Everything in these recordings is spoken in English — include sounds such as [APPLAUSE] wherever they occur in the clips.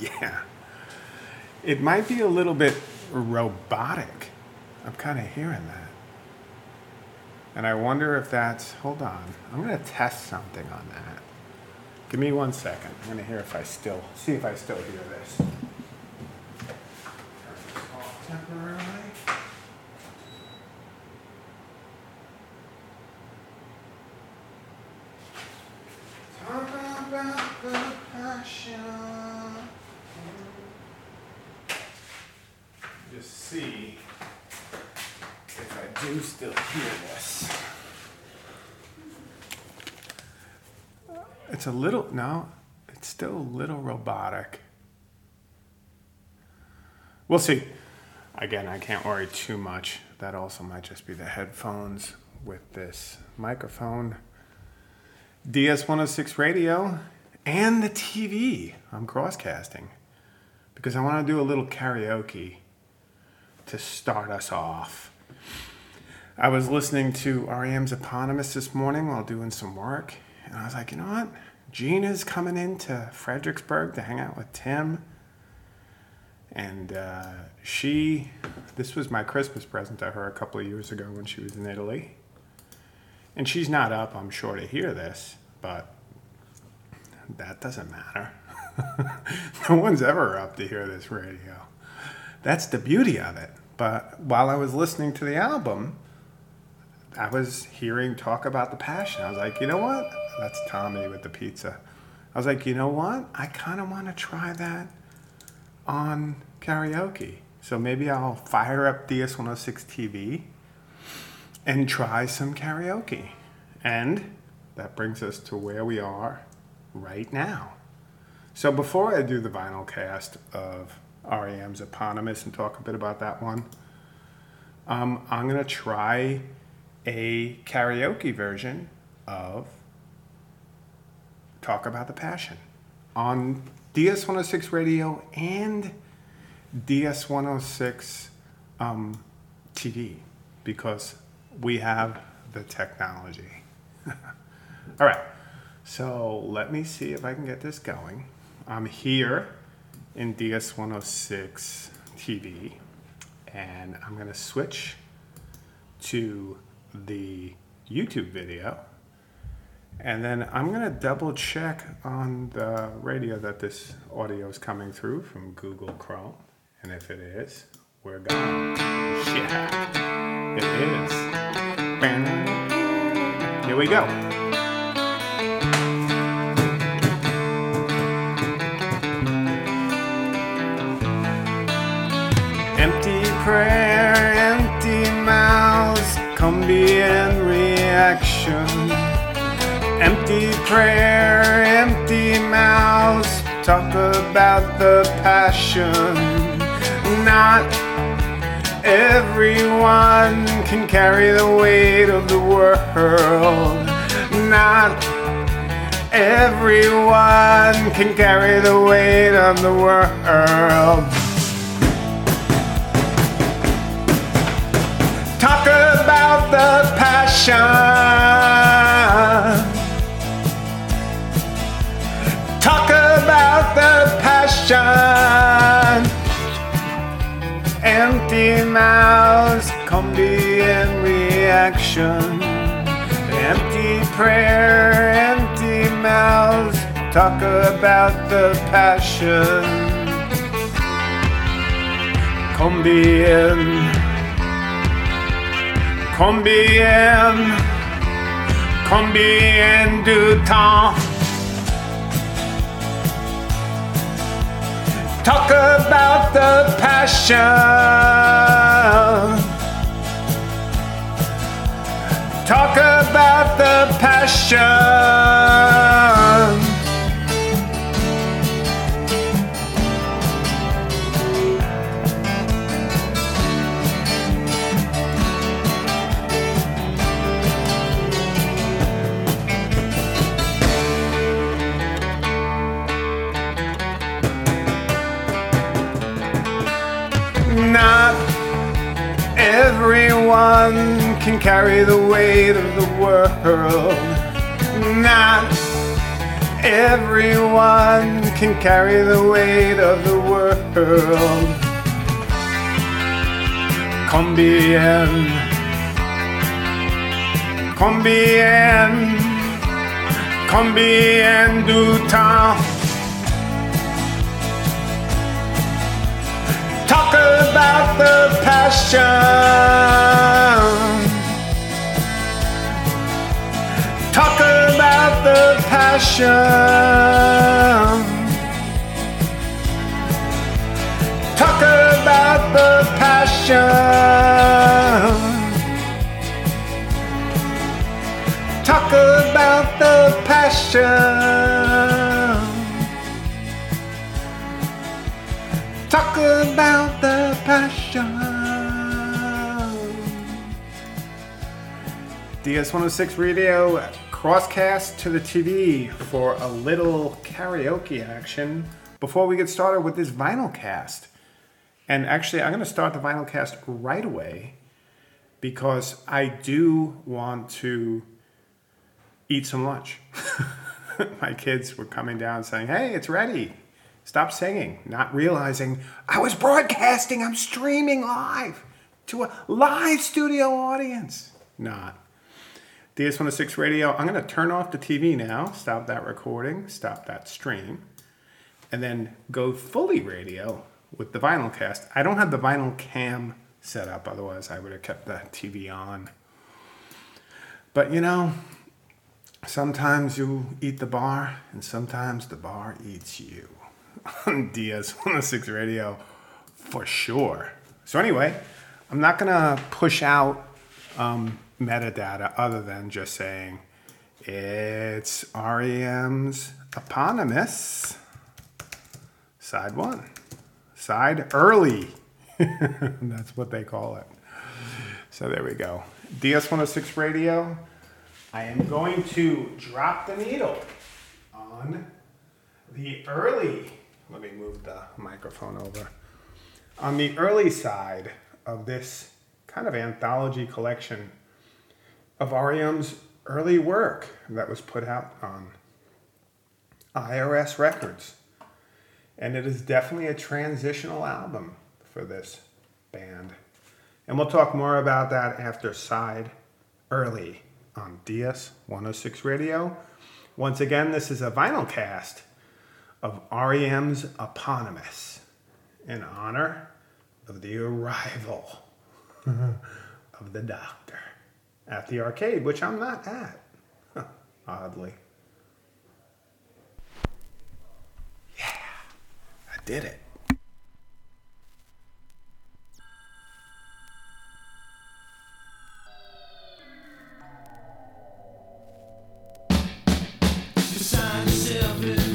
Yeah. It might be a little bit robotic. I'm kind of hearing that. And I wonder if that's, hold on, I'm going to test something on that. Give me one second. I'm going to hear if I still, see if I still hear this. Turn this off temporarily. Talk about the passion. Just see if I do still hear this. It's a little, no, it's still a little robotic. We'll see. Again, I can't worry too much. That also might just be the headphones with this microphone. DS106 radio and the TV. I'm crosscasting because I want to do a little karaoke to start us off. I was listening to REM's Eponymous this morning while doing some work, and I was like, you know what? Gina's coming into Fredericksburg to hang out with Tim. And uh, she, this was my Christmas present to her a couple of years ago when she was in Italy. And she's not up, I'm sure, to hear this, but that doesn't matter. [LAUGHS] no one's ever up to hear this radio. That's the beauty of it. But while I was listening to the album, I was hearing talk about the passion. I was like, you know what? That's Tommy with the pizza. I was like, you know what? I kind of want to try that on karaoke. So maybe I'll fire up DS106 TV and try some karaoke. And that brings us to where we are right now. So before I do the vinyl cast of REM's Eponymous and talk a bit about that one, um, I'm going to try a karaoke version of Talk About the Passion on DS106 radio and DS106 um, TV because we have the technology. [LAUGHS] All right, so let me see if I can get this going. I'm here in DS106 TV and I'm going to switch to the YouTube video and then I'm going to double check on the radio that this audio is coming through from Google Chrome. And if it is, we're gone. Yeah, it is. Here we go. Empty prayer, in reaction. Empty prayer, empty mouths, talk about the passion. Not everyone can carry the weight of the world. Not everyone can carry the weight of the world. Passion. Talk about the passion. Empty mouths come be in reaction. Empty prayer, empty mouths talk about the passion. Come in. Combien, combien de temps? Talk about the passion. Talk about the passion. Carry the weight of the world. Not Everyone can carry the weight of the world. Combien, combien, combien du temps? Talk about the passion. The passion. Talk about the passion. Talk about the passion. Talk about the passion. DS106 Radio crosscast to the TV for a little karaoke action before we get started with this vinyl cast. And actually, I'm going to start the vinyl cast right away because I do want to eat some lunch. [LAUGHS] My kids were coming down saying, Hey, it's ready. Stop singing, not realizing I was broadcasting, I'm streaming live to a live studio audience. Not. DS106 Radio, I'm going to turn off the TV now, stop that recording, stop that stream, and then go fully radio with the vinyl cast. I don't have the vinyl cam set up, otherwise, I would have kept the TV on. But you know, sometimes you eat the bar, and sometimes the bar eats you. [LAUGHS] On DS106 Radio, for sure. So, anyway, I'm not going to push out. Um, metadata other than just saying it's REM's eponymous side one, side early. [LAUGHS] That's what they call it. So there we go. DS106 radio. I am going to drop the needle on the early. Let me move the microphone over. On the early side of this kind of anthology collection of REM's early work that was put out on IRS Records. And it is definitely a transitional album for this band. And we'll talk more about that after Side Early on DS 106 Radio. Once again, this is a vinyl cast of REM's Eponymous in honor of the arrival mm-hmm. of the Doctor at the arcade, which I'm not at, [LAUGHS] oddly. Yeah, I did it. The sign itself is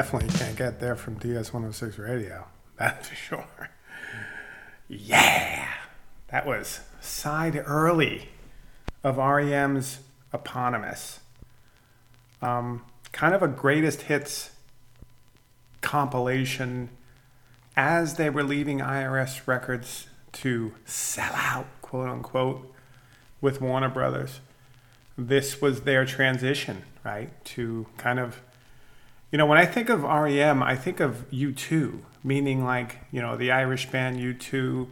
definitely can't get there from DS 106 radio. [LAUGHS] That's for sure. Yeah! That was side early of REM's eponymous. Um, kind of a greatest hits compilation as they were leaving IRS records to sell out, quote unquote, with Warner Brothers. This was their transition, right? To kind of, you know, when I think of REM, I think of U2, meaning like, you know, the Irish band U2, you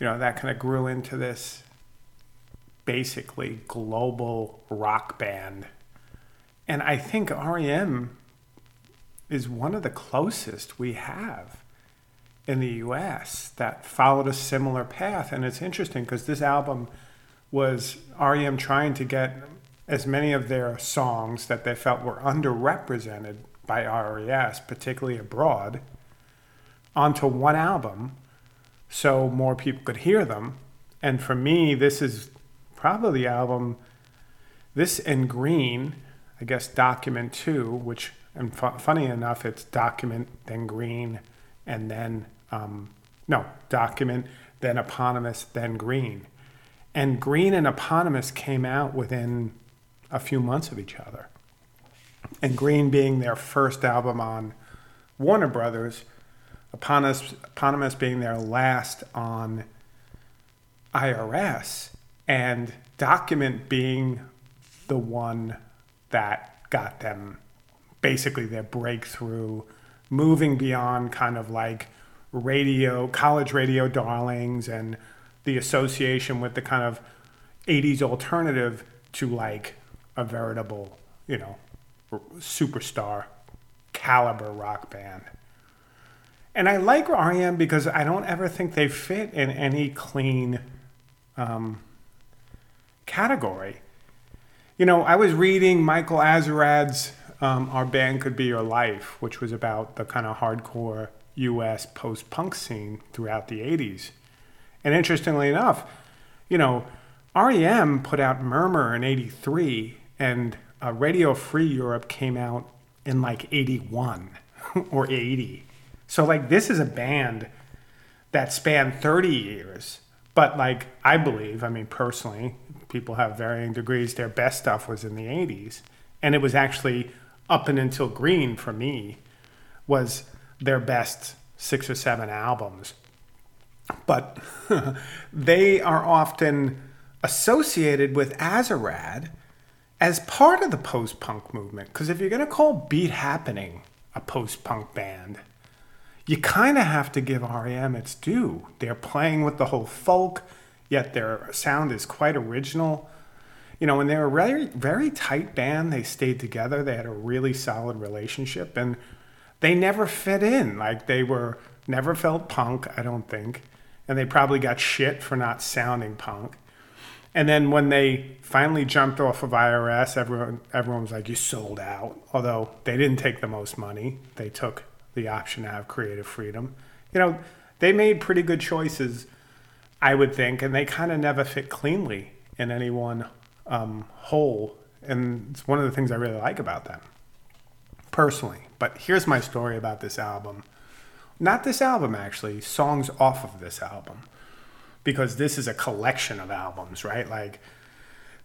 know, that kind of grew into this basically global rock band. And I think REM is one of the closest we have in the US that followed a similar path. And it's interesting because this album was REM trying to get as many of their songs that they felt were underrepresented by RES, particularly abroad, onto one album so more people could hear them. And for me, this is probably the album, this and Green, I guess Document 2, which, and fu- funny enough, it's Document, then Green, and then, um, no, Document, then Eponymous, then Green. And Green and Eponymous came out within a few months of each other. And Green being their first album on Warner Brothers, Eponymous, Eponymous being their last on IRS, and Document being the one that got them basically their breakthrough, moving beyond kind of like radio, college radio darlings, and the association with the kind of 80s alternative to like a veritable, you know, superstar caliber rock band. And I like REM because I don't ever think they fit in any clean um, category. You know, I was reading Michael Azerrad's um, Our Band Could Be Your Life, which was about the kind of hardcore US post punk scene throughout the 80s. And interestingly enough, you know, REM put out Murmur in 83 and uh, Radio Free Europe came out in like 81 [LAUGHS] or 80. So, like, this is a band that spanned 30 years. But, like, I believe, I mean, personally, people have varying degrees. Their best stuff was in the 80s. And it was actually up and until Green for me was their best six or seven albums. But [LAUGHS] they are often associated with Azerrad as part of the post punk movement. Because if you're going to call Beat Happening a post punk band, you kind of have to give REM its due. They're playing with the whole folk, yet their sound is quite original. You know, when they were a very, very tight band, they stayed together. They had a really solid relationship, and they never fit in. Like they were never felt punk, I don't think, and they probably got shit for not sounding punk. And then when they finally jumped off of IRS, everyone everyone was like, "You sold out." Although they didn't take the most money, they took the option to have creative freedom. You know, they made pretty good choices, I would think, and they kind of never fit cleanly in any one um, whole. And it's one of the things I really like about them, personally. But here's my story about this album. Not this album, actually, songs off of this album because this is a collection of albums, right? Like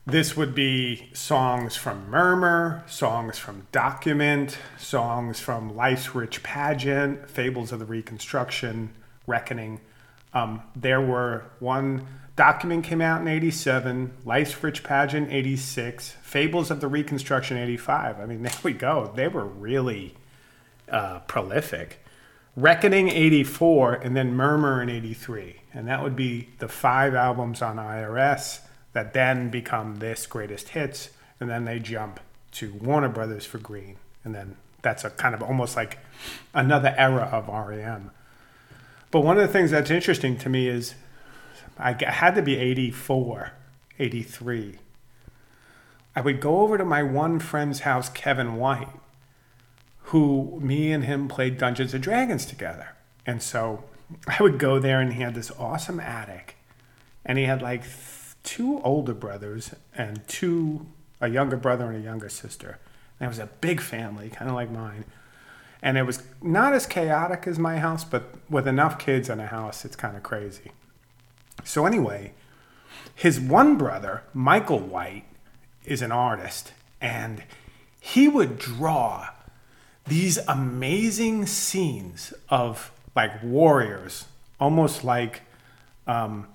this would be songs from Murmur, songs from Document, songs from Life's Rich Pageant, Fables of the Reconstruction, Reckoning. Um, there were one Document came out in 87, Life's Rich Pageant 86, Fables of the Reconstruction 85. I mean, [LAUGHS] there we go. They were really uh, prolific. Reckoning 84 and then Murmur in 83. And that would be the five albums on IRS that then become this greatest hits. And then they jump to Warner Brothers for Green. And then that's a kind of almost like another era of REM. But one of the things that's interesting to me is I had to be 84, 83. I would go over to my one friend's house, Kevin White, who me and him played Dungeons and Dragons together. And so I would go there and he had this awesome attic. And he had like two older brothers and two, a younger brother and a younger sister. And it was a big family, kind of like mine. And it was not as chaotic as my house, but with enough kids in a house, it's kind of crazy. So, anyway, his one brother, Michael White, is an artist, and he would draw these amazing scenes of like warriors, almost like um,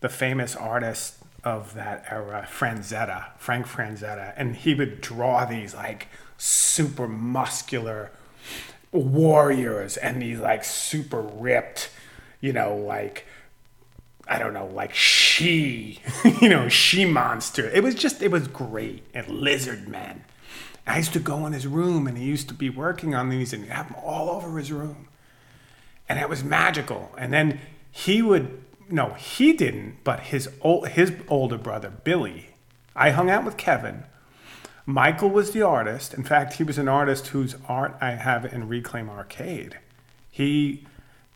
the famous artist of that era, Franzetta, Frank Franzetta, and he would draw these like super muscular warriors and these like super ripped, you know, like I don't know, like she, [LAUGHS] you know, she monster. It was just, it was great. And lizard men. I used to go in his room and he used to be working on these and have them all over his room. And it was magical. And then he would, no, he didn't, but his old, his older brother, Billy, I hung out with Kevin. Michael was the artist. In fact, he was an artist whose art I have in Reclaim Arcade. He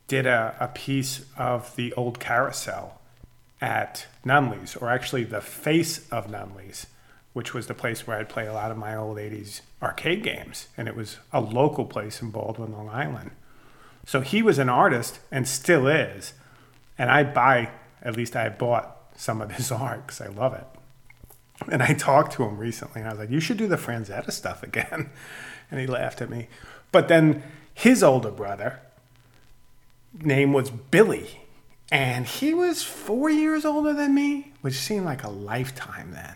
did a, a piece of the old carousel at Nunley's, or actually the face of Nunley's, which was the place where I'd play a lot of my old 80s arcade games. And it was a local place in Baldwin, Long Island. So he was an artist and still is. And I buy, at least I bought some of his [LAUGHS] art because I love it. And I talked to him recently and I was like, you should do the Franzetta stuff again. [LAUGHS] And he laughed at me. But then his older brother, name was Billy. And he was four years older than me, which seemed like a lifetime then.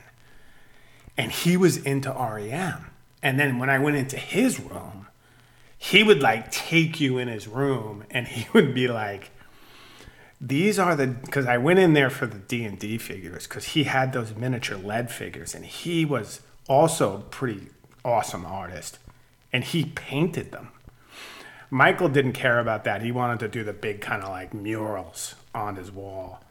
And he was into REM. And then when I went into his room, he would like take you in his room and he [LAUGHS] would be like, these are the because I went in there for the D and D figures because he had those miniature lead figures and he was also a pretty awesome artist and he painted them. Michael didn't care about that. He wanted to do the big kind of like murals on his wall.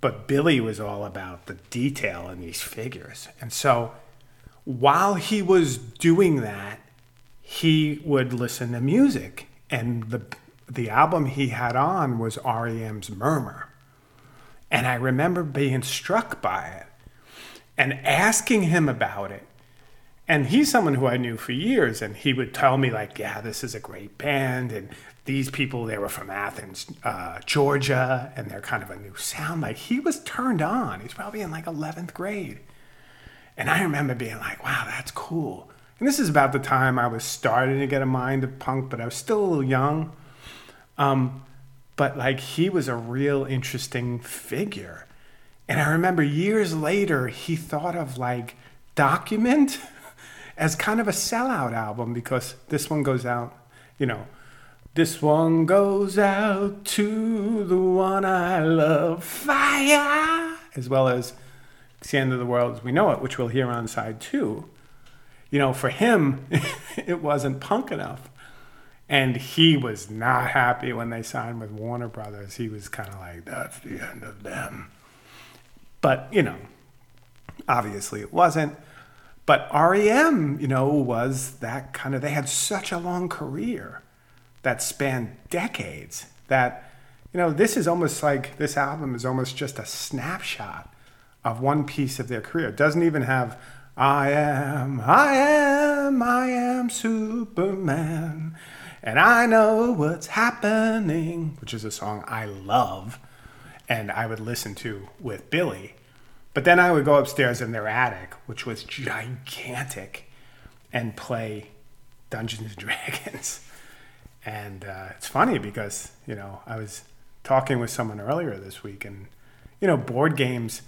But Billy was all about the detail in these figures. And so while he was doing that, he would listen to music. And the, the album he had on was REM's Murmur. And I remember being struck by it and asking him about it and he's someone who I knew for years, and he would tell me like, "Yeah, this is a great band, and these people they were from Athens, uh, Georgia, and they're kind of a new sound." Like he was turned on. He's probably in like eleventh grade, and I remember being like, "Wow, that's cool." And this is about the time I was starting to get a mind of punk, but I was still a little young. Um, but like he was a real interesting figure, and I remember years later he thought of like document [LAUGHS] as kind of a sellout album because this one goes out, you know, this one goes out to the one I love, fire, as well as the End of the World as We Know It, which we'll hear on side two. You know, for him, [LAUGHS] it wasn't punk enough. And he was not happy when they signed with Warner Brothers. He was kind of like, that's the end of them. But, you know, obviously it wasn't. But REM, you know, was that kind of, they had such a long career that spanned decades that, you know, this is almost like, this album is almost just a snapshot of one piece of their career. It doesn't even have, I am, I am, I am Superman, and I know what's happening, which is a song I love and I would listen to with Billy. But then I would go upstairs in their attic, which was gigantic, and play Dungeons and [LAUGHS] Dragons. And uh, it's funny because you know I was talking with someone earlier this week, and you know board games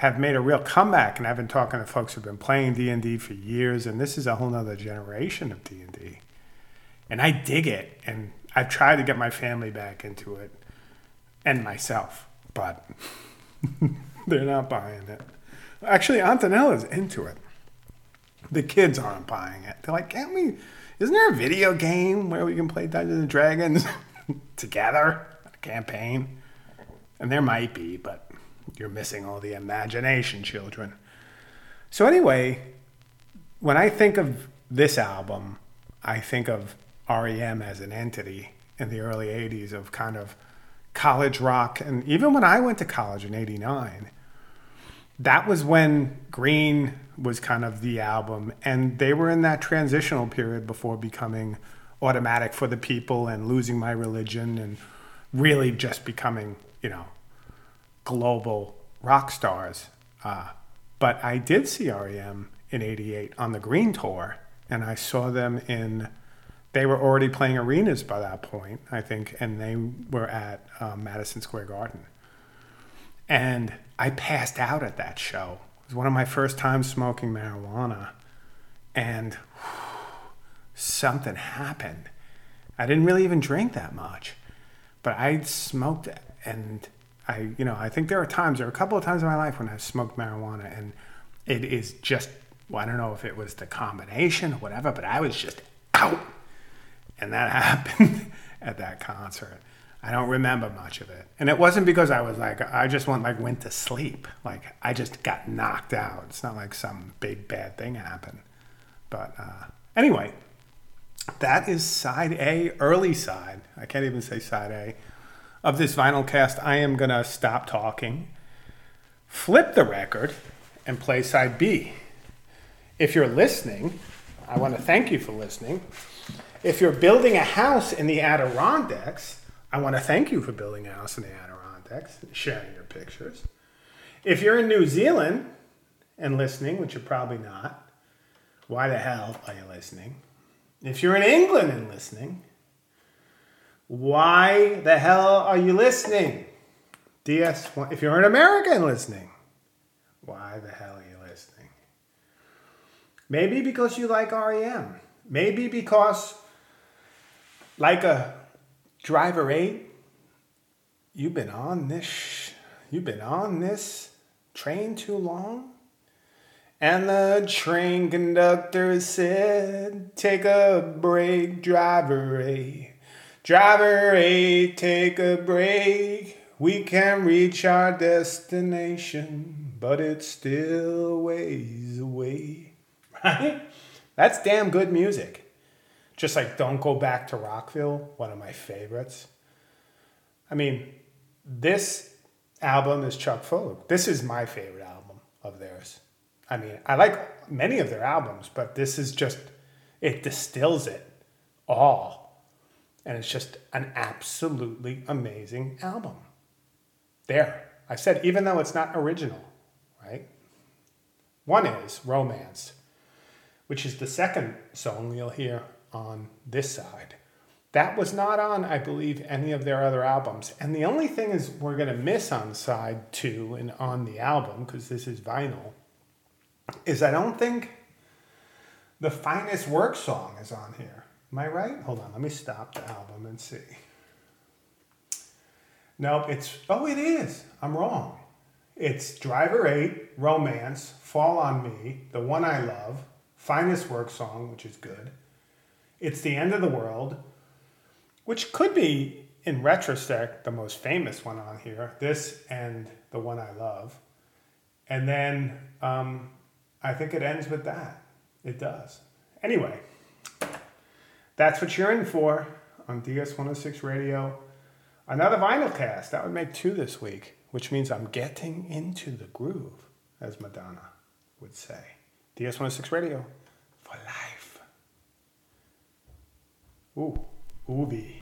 have made a real comeback. And I've been talking to folks who've been playing D and D for years, and this is a whole nother generation of D and D. And I dig it, and I've tried to get my family back into it, and myself, but. [LAUGHS] They're not buying it. Actually, Antonella's into it. The kids aren't buying it. They're like, can't we? Isn't there a video game where we can play Dungeons and Dragons [LAUGHS] together? A campaign? And there might be, but you're missing all the imagination, children. So, anyway, when I think of this album, I think of REM as an entity in the early 80s of kind of college rock. And even when I went to college in 89, that was when Green was kind of the album, and they were in that transitional period before becoming automatic for the people and losing my religion and really just becoming, you know, global rock stars. Uh, but I did see REM in 88 on the Green Tour, and I saw them in, they were already playing arenas by that point, I think, and they were at um, Madison Square Garden. And I passed out at that show. It was one of my first times smoking marijuana. And something happened. I didn't really even drink that much, but I smoked and I, you know, I think there are times, there are a couple of times in my life when I've smoked marijuana and it is just, well, I don't know if it was the combination or whatever, but I was just out. And that [LAUGHS] happened at that concert. I don't remember much of it. And it wasn't because I was like, I just went like went to sleep. Like I just got knocked out. It's not like some big bad thing happened. But uh, anyway, that is side A, early side. I can't even say side A of this vinyl cast. I am going to stop talking, flip the record, and play side B. If you're listening, I want to thank you for listening. If you're building a house in the Adirondacks, I want to thank you for building a house in the Adirondacks, and sharing your pictures. If you're in New Zealand and listening, which you're probably not, why the hell are you listening? If you're in England and listening, why the hell are you listening? DS, if you're an American listening, why the hell are you listening? Maybe because you like REM. Maybe because, like a driver eight, you've been on this, you've been on this train too long. And the train conductor said, Take a break, driver 8. Driver 8, take a break. We can reach our destination, but it's still ways away. Right? That's damn good music. Just like Don't Go Back to Rockville, one of my favorites. I mean, this album is Chuck Fuller. This is my favorite album of theirs. I mean, I like many of their albums, but this is just, it distills it all. And it's just an absolutely amazing album. There. I said, even though it's not original, right? One is Romance, which is the second song you'll hear on this side. That was not on, I believe, any of their other albums. And the only thing is we're going to miss on side two and on the album, because this is vinyl, is I don't think the finest work song is on here. Am I right? Hold on, let me stop the album and see. Nope, it's, oh, it is. I'm wrong. It's Driver 8, Romance, Fall on Me, The One I Love, Finest Work Song, which is good. It's The End of the World, which could be, in retrospect, the most famous one on here. This and The One I Love. And then um, I think it ends with that. It does. Anyway, that's what you're in for on DS 106 Radio. Another vinyl cast. That would make two this week, which means I'm getting into the groove, as Madonna would say. DS 106 Radio for life. Ooh, Ubi.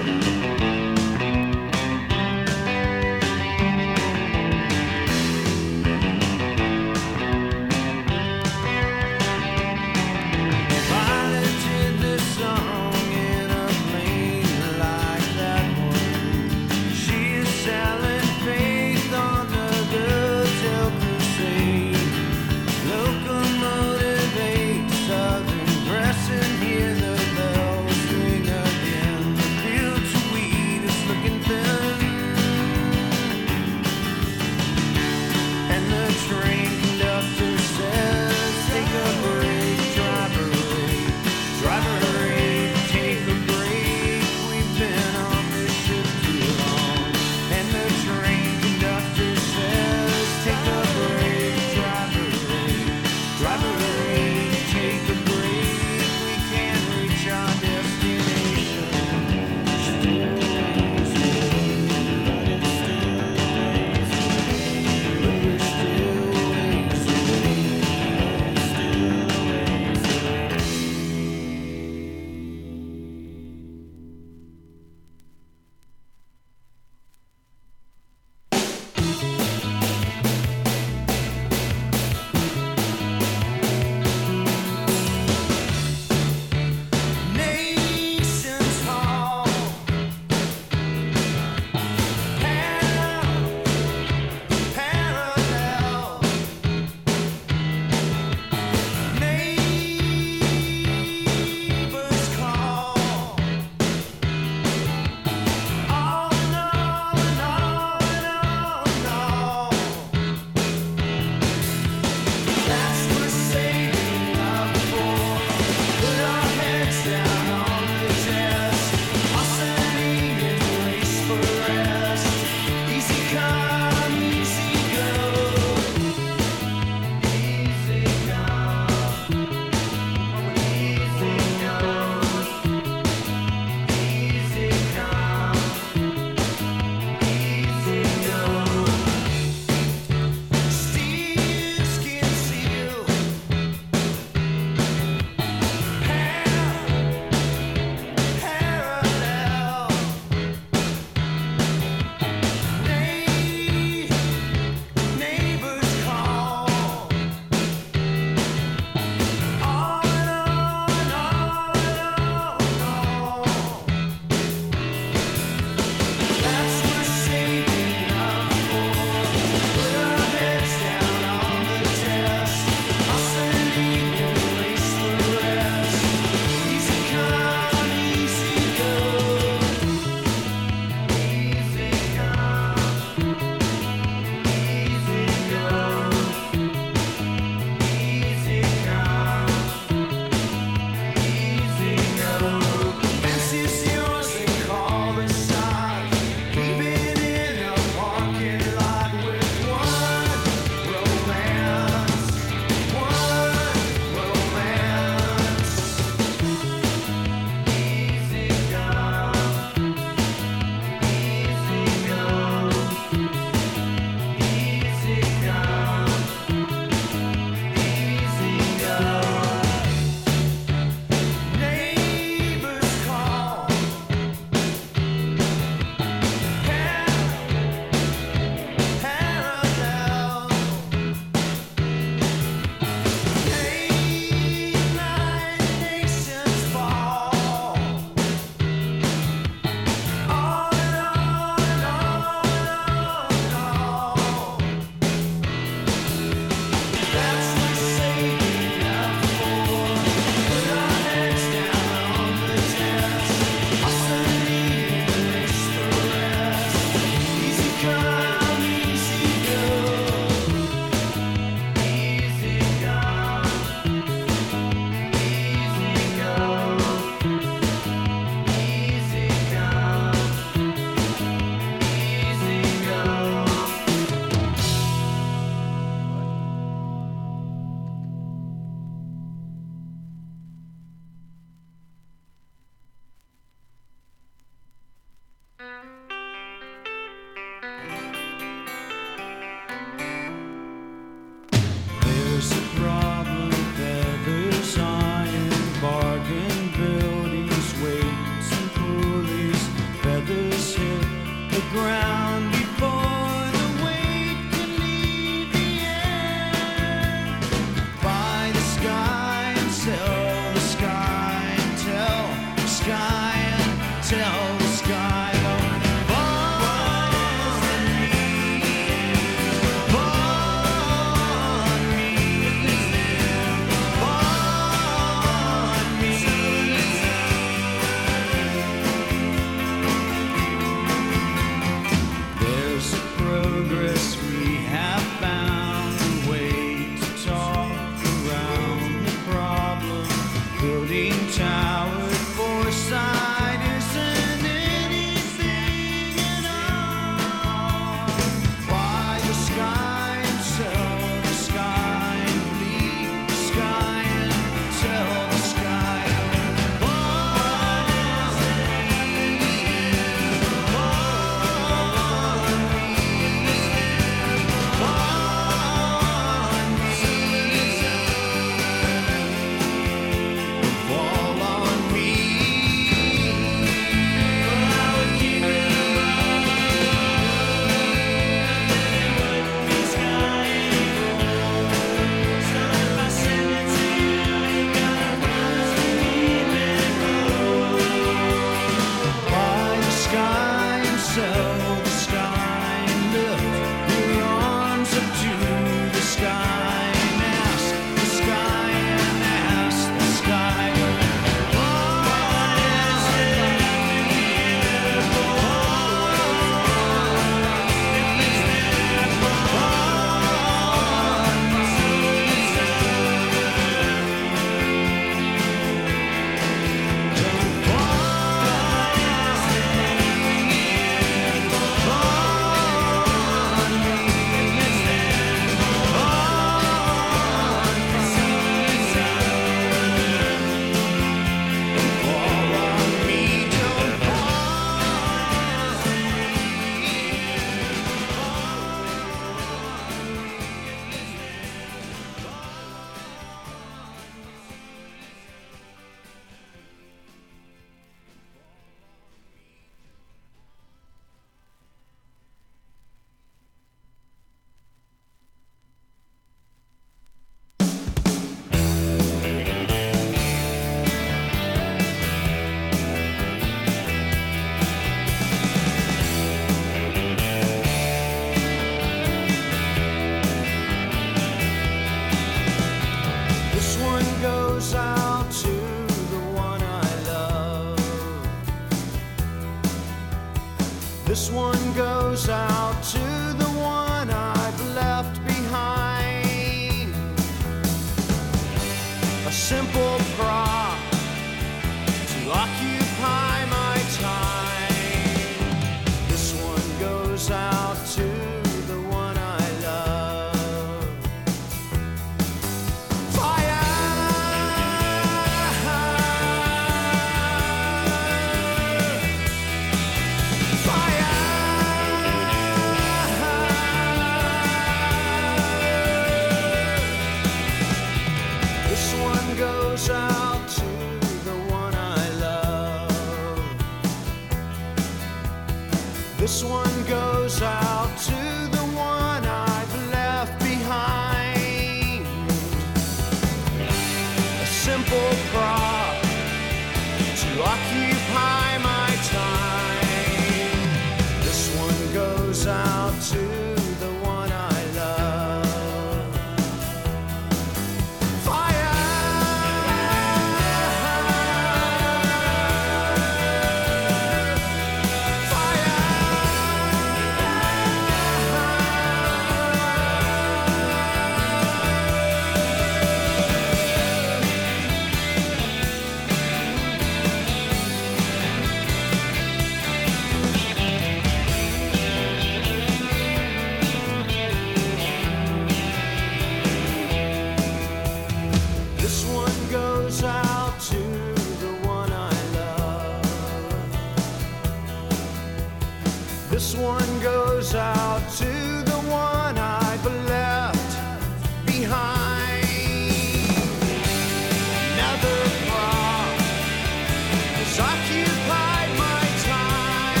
occupied my time.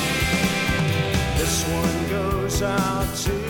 This one goes out to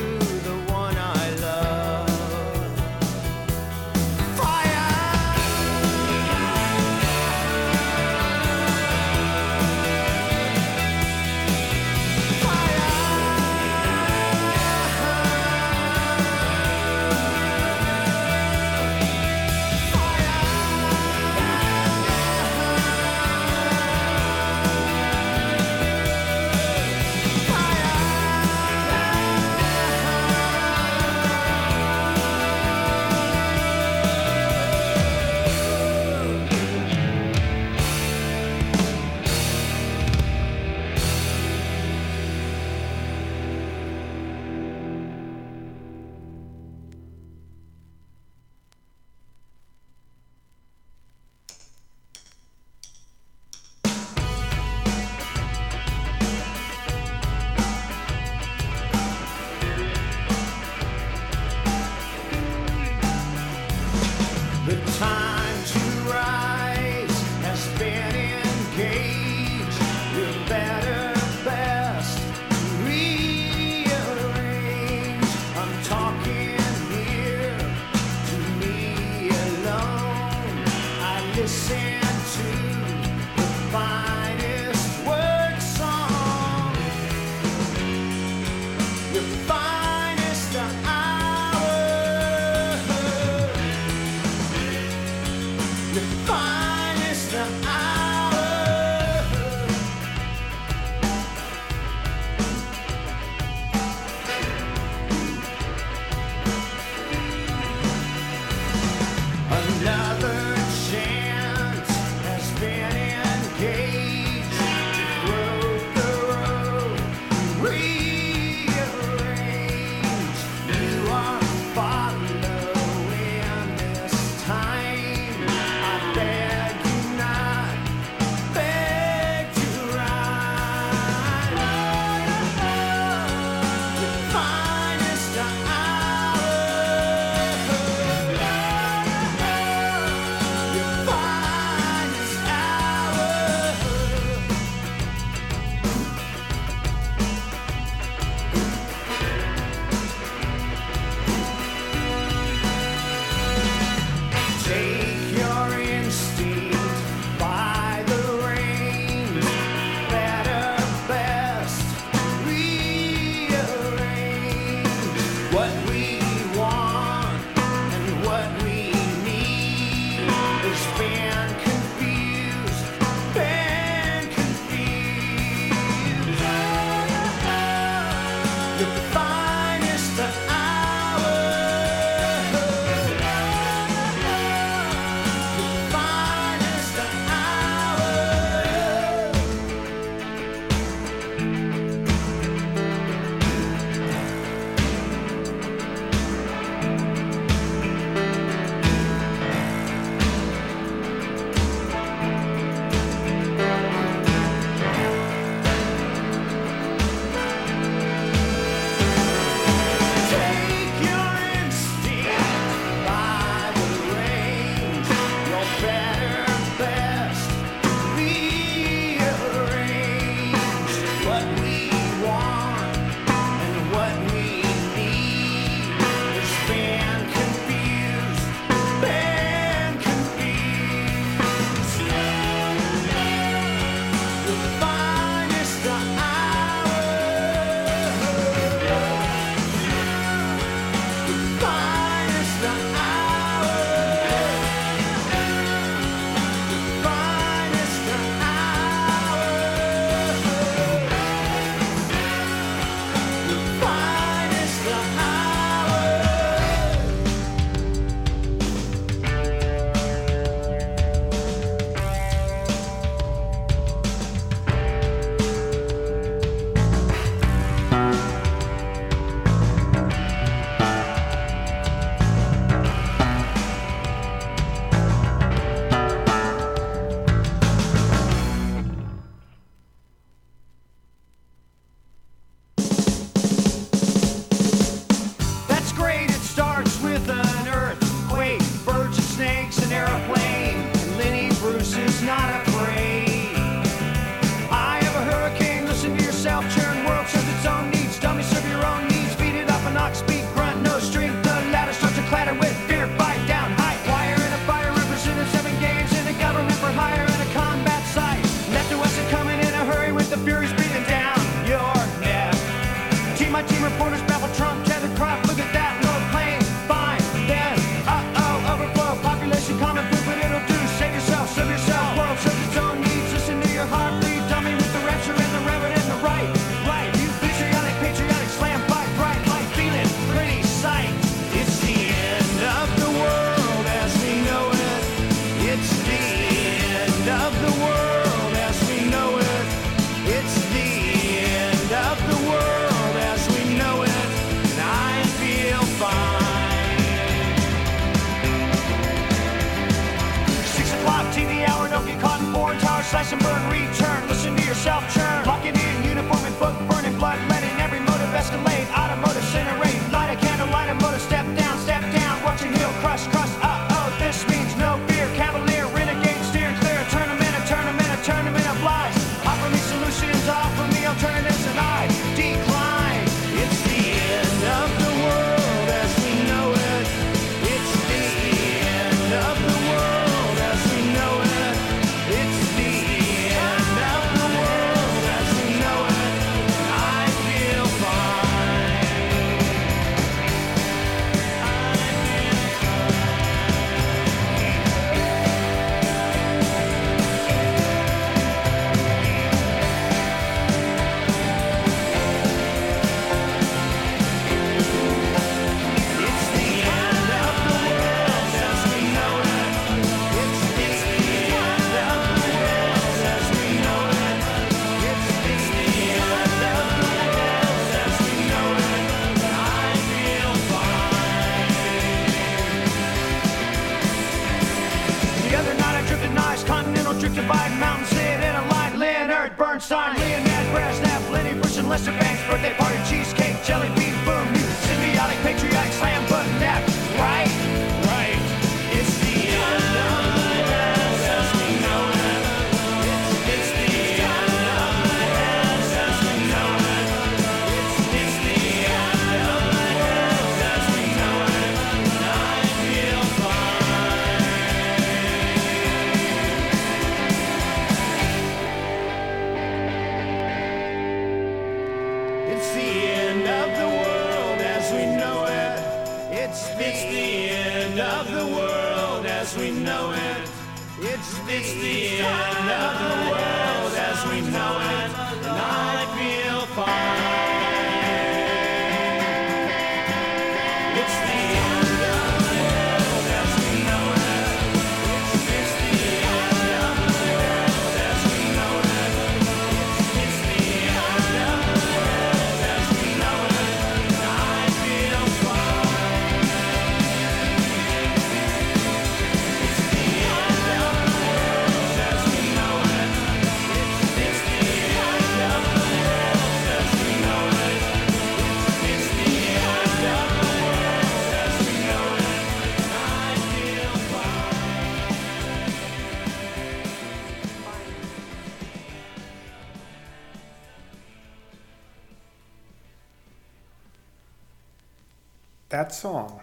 song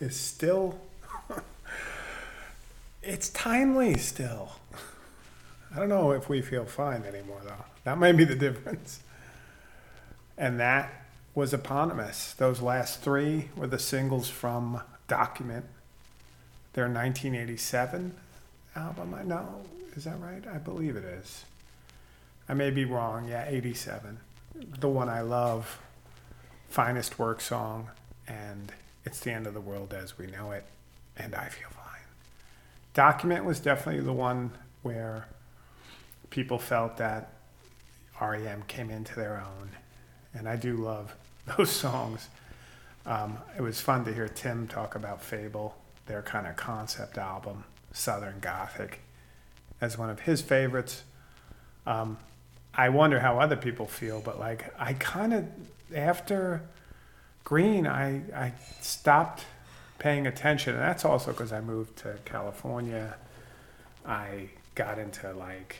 is still [LAUGHS] it's timely still. I don't know if we feel fine anymore though. That might be the [LAUGHS] difference. And that was eponymous. Those last three were the singles from document. Their 1987 album i know. Is that right? I believe it is. I may be wrong. Yeah 87 the one i love finest work song and it's the end of the world as we know it and i feel fine. Document was definitely the one where people felt that rem came into their own and i do love [LAUGHS] those songs. Um, it was fun to hear tim talk about fable their kind of concept album southern gothic as one of his favorites. Um, i wonder how other people feel but like i kind of after green i i stopped paying attention. And that's also because i moved to california. I got into like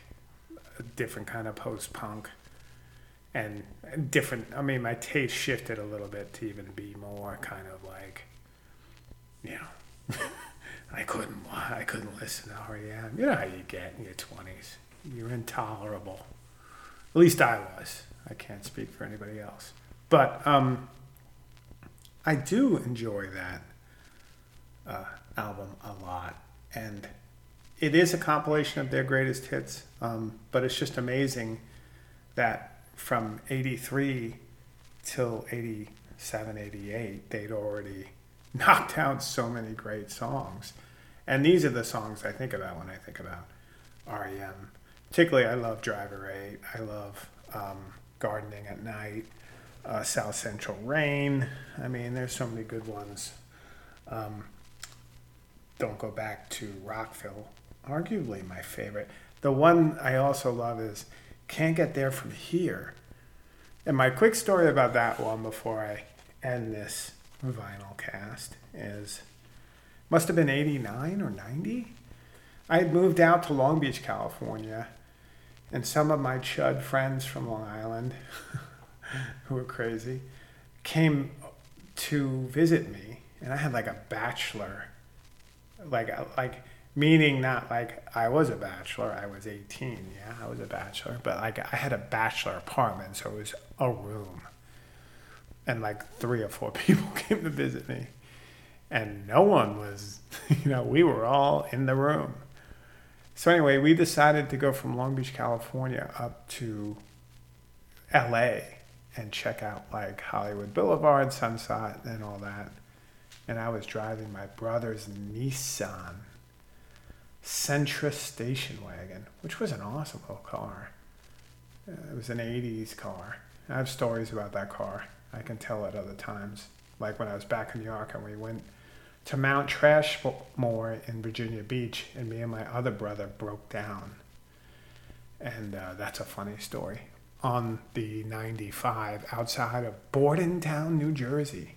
a different kind of post-punk and different i mean my taste shifted a little bit to even be more kind of like you know [LAUGHS] i couldn't i couldn't listen to rem you know how you get in your 20s you're intolerable. At least i was. I can't speak for anybody else. But um I do enjoy that uh, album a lot, and it is a compilation of their greatest hits. Um, but it's just amazing that from '83 till '87, '88, they'd already [LAUGHS] knocked out so many great songs. And these are the songs I think about when I think about REM. Particularly, I love Driver 8. I love um, Gardening at Night uh, South Central Rain. I mean, there's so many good ones. Um, don't go back to Rockville, arguably my favorite. The one I also love is Can't Get There From Here. And my quick story about that one before I end this vinyl cast is must have been 89 or 90. I had moved out to Long Beach, California, and some of my chud friends from Long Island [LAUGHS] who were crazy, came to visit me, and I had like a bachelor, like like meaning not like I was a bachelor. I was eighteen. Yeah, I was a bachelor, but like I had a bachelor apartment, so it was a room, and like three or four [LAUGHS] people [LAUGHS] came to visit me, and no one was, [LAUGHS] you know, we were all in the room. So anyway, we decided to go from Long Beach, California, up to L.A and check out like Hollywood Boulevard, Sunset, and all that. And I was driving my brother's Nissan Sentra station wagon, which was an awesome little car. Uh, It was an 80s car. I have stories about that car. I can tell at other times. Like when I was back in New York and we went to Mount Trashmore in Virginia Beach, and me and my other brother broke down And uh, that's a funny story. On the 95 outside of Bordentown, New Jersey.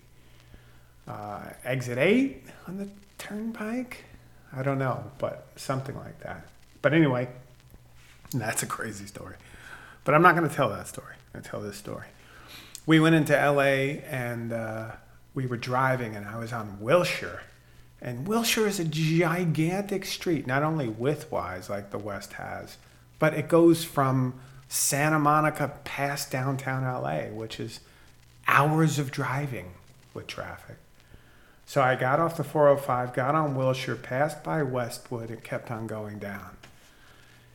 Uh, exit 8 on the turnpike? I don't know, but something like that. But anyway, that's a crazy story. But I'm not going to tell that story. I'm going to tell this story. We went into LA and uh, we were driving, and I was on Wilshire. And Wilshire is a gigantic street, not only widthwise like the West has, but it goes from Santa Monica past downtown LA, which is hours of driving with traffic. So I got off the 405, got on Wilshire, passed by Westwood, and kept on going down.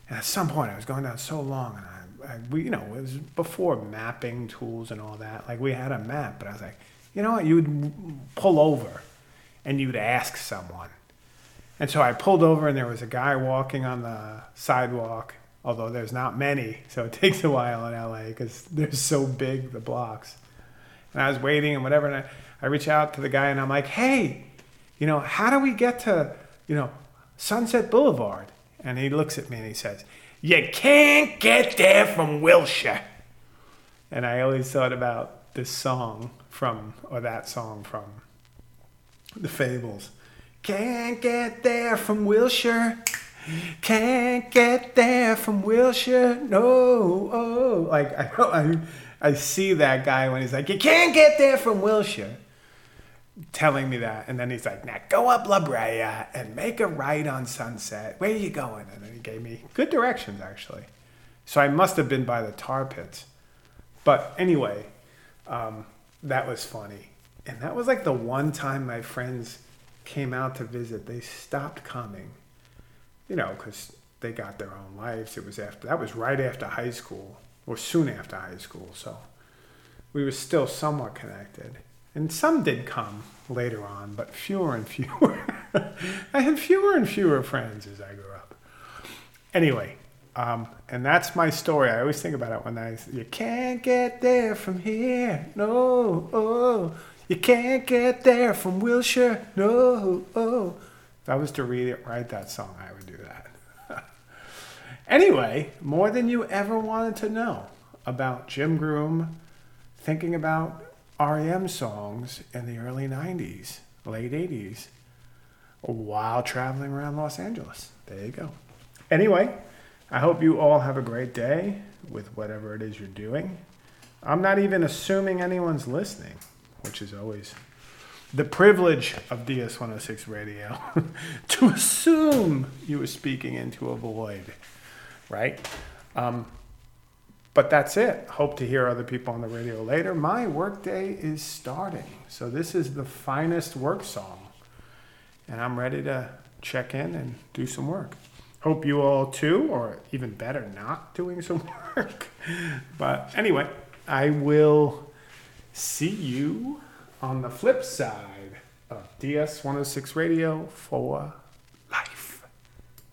And at some point, I was going down so long, and I, I we, you know, it was before mapping tools and all that. Like we had a map, but I was like, you know what? You would pull over, and you'd ask someone. And so I pulled over, and there was a guy walking on the sidewalk. Although there's not many, so it [LAUGHS] takes a while in LA because they're so big the blocks. And I was waiting and whatever, and I, I reach out to the guy and I'm like, hey, you know, how do we get to, you know, Sunset Boulevard? And he looks at me and he says, You can't get there from Wilshire. And I always thought about this song from, or that song from The Fables. Can't get there from Wilshire. Can't get there from Wilshire. No. Oh. Like, I, I, I see that guy when he's like, You can't get there from Wilshire telling me that. And then he's like, now go up La Brea and make a right on Sunset. Where are you going? And then he gave me good directions, actually. So I must have been by the tar pits. But anyway, um, that was funny. And that was like the one time my friends came out to visit. They stopped coming, you know, because they got their own lives. It was after, that was right after high school, or soon after high school. So we were still somewhat connected. And some did come later on, but fewer and [LAUGHS] fewer. I had fewer and fewer friends as I grew up. Anyway, um, and that's my story. I always think about it when I, you can't get there from here. No, oh. You can't get there from Wilshire. No, oh. If I was to read it, write that song, I that. Anyway, more than you ever wanted to know about Jim Groom, thinking about REM songs in the early 90s, late 80s, while traveling around Los Angeles. There you go. Anyway, I hope you all have a great day with whatever it is you're doing. I'm not even assuming anyone's listening, which is always the privilege of DS 106 radio [LAUGHS] to assume you were speaking into a void, right? Um, but that's it. Hope to hear other people on the radio later. My workday is starting. So this is the finest work song. And I'm ready to check in and do some work. Hope you all too, or even better, not doing some [LAUGHS] work. but anyway, I will see you on the flip side of DS 106 Radio for